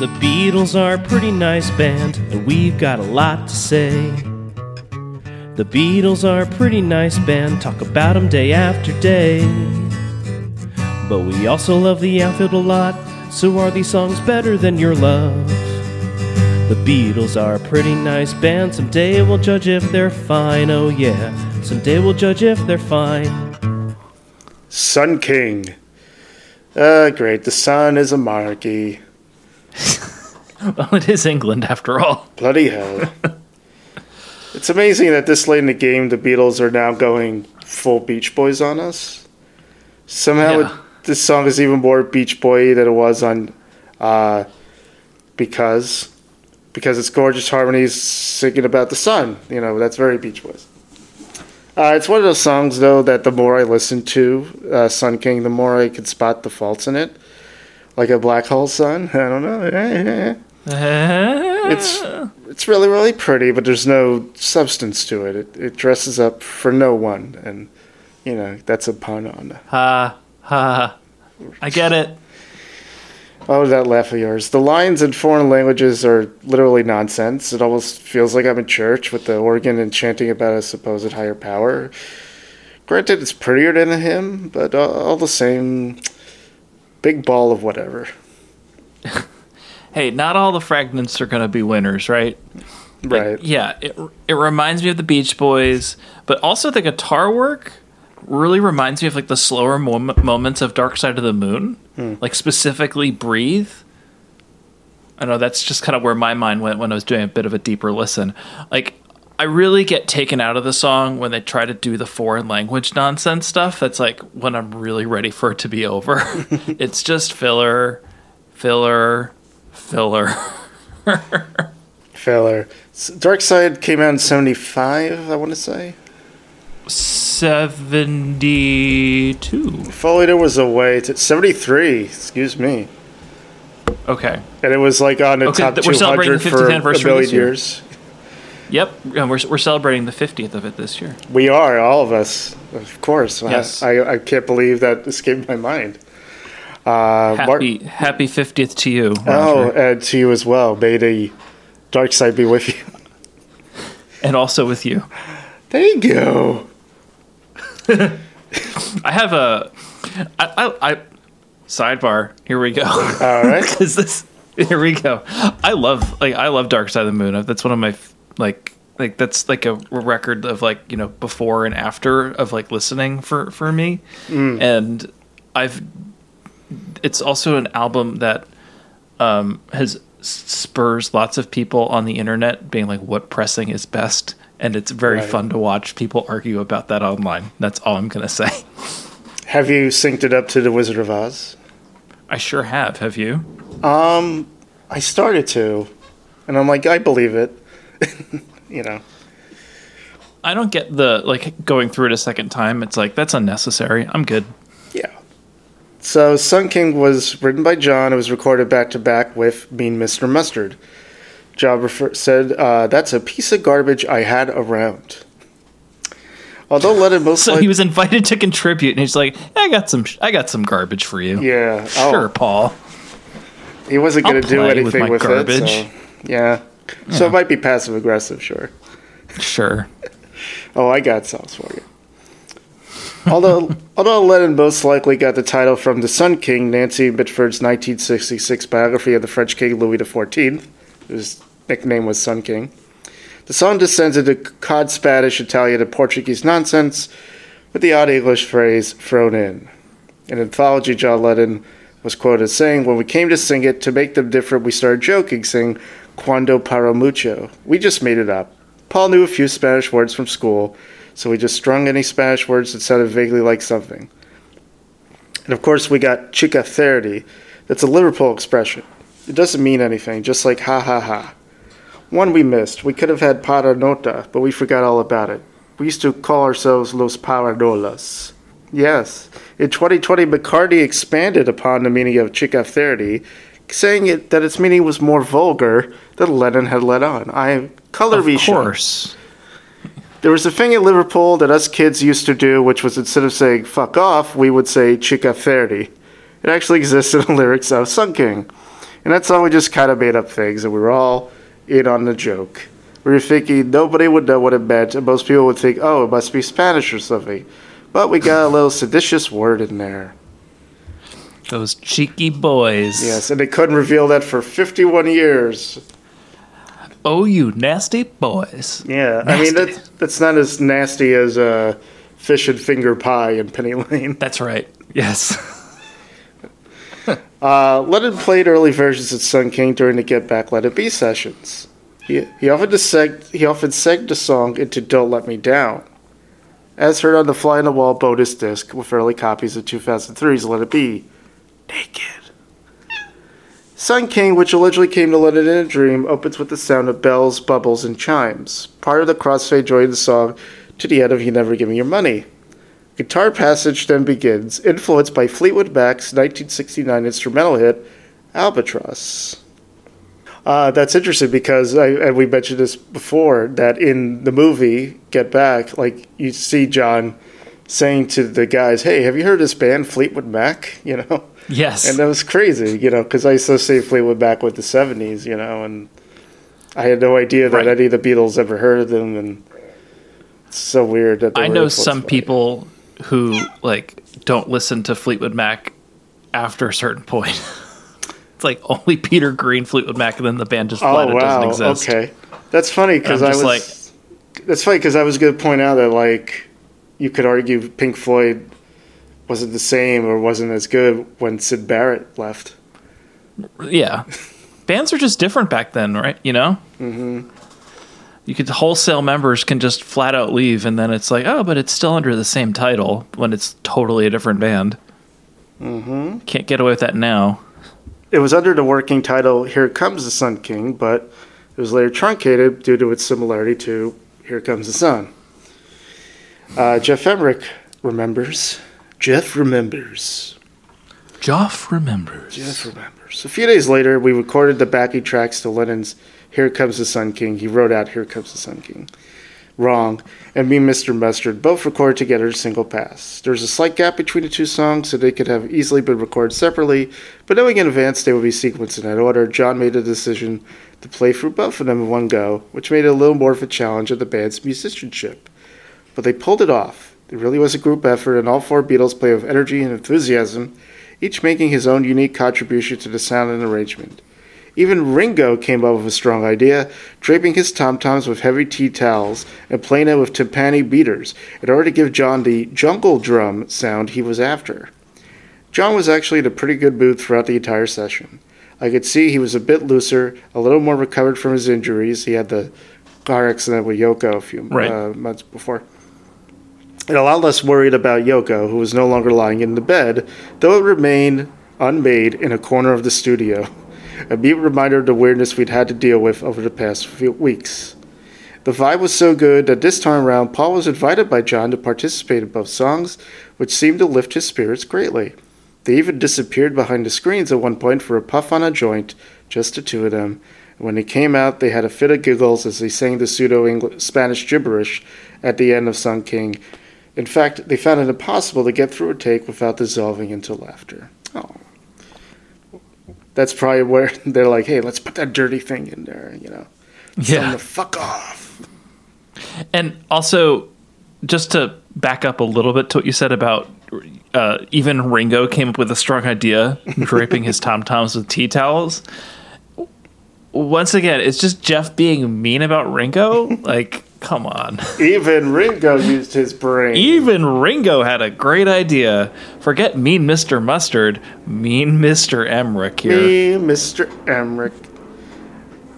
The Beatles are a pretty nice band, and we've got a lot to say. The Beatles are a pretty nice band, talk about 'em day after day. But we also love the outfield a lot, so are these songs better than your love? The Beatles are a pretty nice band, someday we'll judge if they're fine, oh yeah, someday we'll judge if they're fine. Sun King. Uh, great. The sun is a monarchy. Well, it is England after all. Bloody hell. it's amazing that this late in the game, the Beatles are now going full Beach Boys on us. Somehow, Yeah. it, this song is even more Beach Boy than it was on uh, Because. Because it's gorgeous harmonies singing about the sun. You know, that's very Beach Boys. Uh, it's one of those songs, though, that the more I listen to uh, Sun King, the more I can spot the faults in it. Like a black hole sun. I don't know. It's it's really really pretty, but there's no substance to it. It, it dresses up for no one, and you know that's a pun on. Ha ha. I get it. Oh, that laugh of yours. The lines in foreign languages are literally nonsense. It almost feels like I'm in church with the organ and chanting about a supposed higher power. Granted, it's prettier than a hymn, but all, all the same, big ball of whatever. Hey, not all the fragments are going to be winners, right? Like, Right. yeah, it it reminds me of the Beach Boys, but also the guitar work really reminds me of like the slower mom- moments of Dark Side of the Moon, hmm. like specifically Breathe. I know that's just kind of where my mind went when I was doing a bit of a deeper listen. Like I really get taken out of the song when they try to do the foreign language nonsense stuff. That's like when I'm really ready for it to be over. it's just filler, filler, filler. Filler. Dark Side came out in 75, I want to say. 72. If only there was a way to 73. Excuse me. Okay. And it was like on the Okay, top th- we're celebrating 200 the 50th for a anniversary million this year. years. Yep. We're, we're celebrating the 50th of it this year. We are all of us, of course. I- Yes. I, I can't believe that escaped my mind. Uh, Mar- Happy happy 50th to you. oh, Roger. and to you as well. May the dark side be with you. And also with you. Thank you. I have a. I, I, I sidebar. Here we go. All right. Because this. Here we go. I love like I love Dark Side of the Moon. That's one of my like like that's like a record of like you know before and after of like listening for for me, and I've. It's also an album that um, has spurs lots of people on the internet being like, "What pressing is best." And it's very Right. fun to watch people argue about that online. That's all I'm gonna say. Have you synced it up to the Wizard of Oz? I sure have. Have you? Um, I started to, and I'm like, I believe it. you know. I don't get the like going through it a second time. It's like that's unnecessary. I'm good. Yeah. So Sun King was written by John. It was recorded back to back with Mean Mr. Mustard. John refer- said, uh, "That's a piece of garbage I had around." Although Lennon most So like- he was invited to contribute, and he's like, "I got some, I got some garbage for you." yeah, Sure, oh, Paul. he wasn't going to do with anything with, it. garbage. So, yeah. so it might be passive aggressive, sure. Sure. Oh, I got songs for you. Although, although Lennon most likely got the title from the Sun King, Nancy Mitford's 1966 biography of the French King Louis XIV, whose nickname was Sun King. The song descends into cod Spanish, Italian, and Portuguese nonsense, with the odd English phrase thrown in. In an anthology, John Lennon was quoted as saying, When we came to sing it, to make them different, we started joking, saying, Cuando para mucho. We just made it up. Paul knew a few Spanish words from school, so we just strung any Spanish words that sounded vaguely like something. And of course, we got chica thirty. That's a Liverpool expression. It doesn't mean anything, just like ha ha ha. One we missed. We could have had para noia, but we forgot all about it. We used to call ourselves Los Paranoias. Yes. In 2020, McCartney expanded upon the meaning of chica thirty, saying it, that its meaning was more vulgar than Lennon had let on. I color Of vision. course. There was a thing at Liverpool that us kids used to do, which was instead of saying fuck off, we would say chica thirty. It actually exists in the lyrics of Sun King. And that's how we just kind of made up things, and we were all in on the joke. We were thinking nobody would know what it meant, and most people would think, oh, it must be Spanish or something. But we got a little seditious word in there. Those cheeky boys. Yes, and they couldn't reveal that for 51 years. Oh, you nasty boys. Yeah, I mean, that's, that's not as nasty as uh, fish and finger pie in Penny Lane. That's right. Yes. Uh, Lennon played early versions of Sun King during the Get Back Let It Be sessions. He, he, often seg- he often segged the song into Don't Let Me Down. As heard on the Fly on the Wall bonus disc with early copies of 2003's Let It Be, Naked. Sun King, which allegedly came to Lennon in a dream, opens with the sound of bells, bubbles, and chimes. Part of the crossfade joined the song to the end of You Never Give Me Your Money. Guitar passage then begins, influenced by Fleetwood Mac's 1969 instrumental hit, Albatross. Uh, that's interesting because I, and we mentioned this before that in the movie Get Back, like you see John saying to the guys, "Hey, have you heard this band Fleetwood Mac?" You know, Yes. and that was crazy, you know, because I associate Fleetwood Mac with the '70s, you know, and I had no idea that Right. any of the Beatles ever heard of them, and it's so weird that I know some it. people who like don't listen to Fleetwood Mac after a certain point. it's like only Peter Green, Fleetwood Mac, and then the band just oh, flat Oh out wow! doesn't exist. Okay, that's funny because I was like, that's funny because I was going to point out that like you could argue Pink Floyd wasn't the same or wasn't as good when Syd Barrett left. Yeah, bands are just different back then, right? You know. Mm-hmm. You could wholesale members can just flat out leave, and then it's like, oh, but it's still under the same title when it's totally a different band. Mm-hmm. Can't get away with that now. It was under the working title "Here Comes the Sun King," but it was later truncated due to its similarity to "Here Comes the Sun." Uh, Geoff Emerick remembers. Geoff remembers. Joff remembers. Geoff remembers. A few days later, we recorded the backing tracks to Lennon's Here Comes the Sun King. He wrote out Here Comes the Sun King. Wrong. And Mean Mr. Mustard both recorded together a single pass. There's a slight gap between the two songs, so they could have easily been recorded separately, but knowing in advance they would be sequenced in that order, John made the decision to play through both of them in one go, which made it a little more of a challenge of the band's musicianship. But they pulled it off. It really was a group effort, and all four Beatles play with energy and enthusiasm, each making his own unique contribution to the sound and arrangement. Even Ringo came up with a strong idea, draping his tom-toms with heavy tea towels and playing it with timpani beaters in order to give John the jungle drum sound he was after. John was actually in a pretty good mood throughout the entire session. I could see he was a bit looser, a little more recovered from his injuries. He had the car accident with Yoko a few Right. uh, months before. And a lot less worried about Yoko, who was no longer lying in the bed, though it remained unmade in a corner of the studio. A mute reminder of the weirdness we'd had to deal with over the past few weeks. The vibe was so good that this time around, Paul was invited by John to participate in both songs, which seemed to lift his spirits greatly. They even disappeared behind the screens at one point for a puff on a joint, just the two of them. When they came out, they had a fit of giggles as they sang the pseudo Spanish gibberish at the end of Sun King. In fact, they found it impossible to get through a take without dissolving into laughter. Oh. That's probably where they're like, hey, let's put that dirty thing in there, you know. Yeah. fuck off. And also, just to back up a little bit to what you said about uh, even Ringo came up with a strong idea, draping his tom toms with tea towels. Once again, it's just Geoff being mean about Ringo. Like, come on. Even Ringo used his brain. Even Ringo had a great idea. Forget mean Mr. Mustard, mean Mr. Emerick here. Me, Mr. Emerick.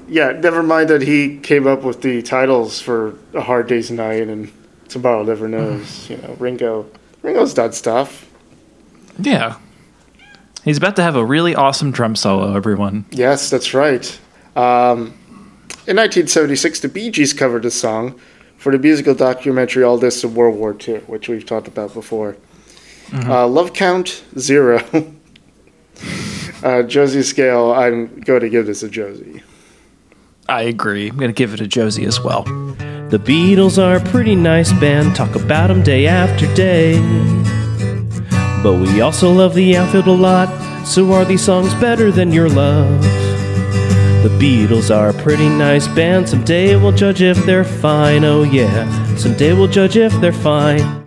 Yeah, never mind that he came up with the titles for A Hard Day's Night and Tomorrow Never Knows. you know, Ringo. Ringo's done stuff. Yeah. He's about to have a really awesome drum solo, everyone. Yes, that's right. Um, in 1976, the Bee Gees covered the song for the musical documentary All This and World War II, which we've talked about before. Uh, Love Count Zero. uh, Josie Scale, I'm going to give this a Josie. I agree. I'm going to give it a Josie as well. The Beatles are a pretty nice band, talk about them day after day. But we also love the outfield a lot, So are these songs better than your love? The Beatles are a pretty nice band. Someday we'll judge if they're fine. Oh, yeah. Someday we'll judge if they're fine.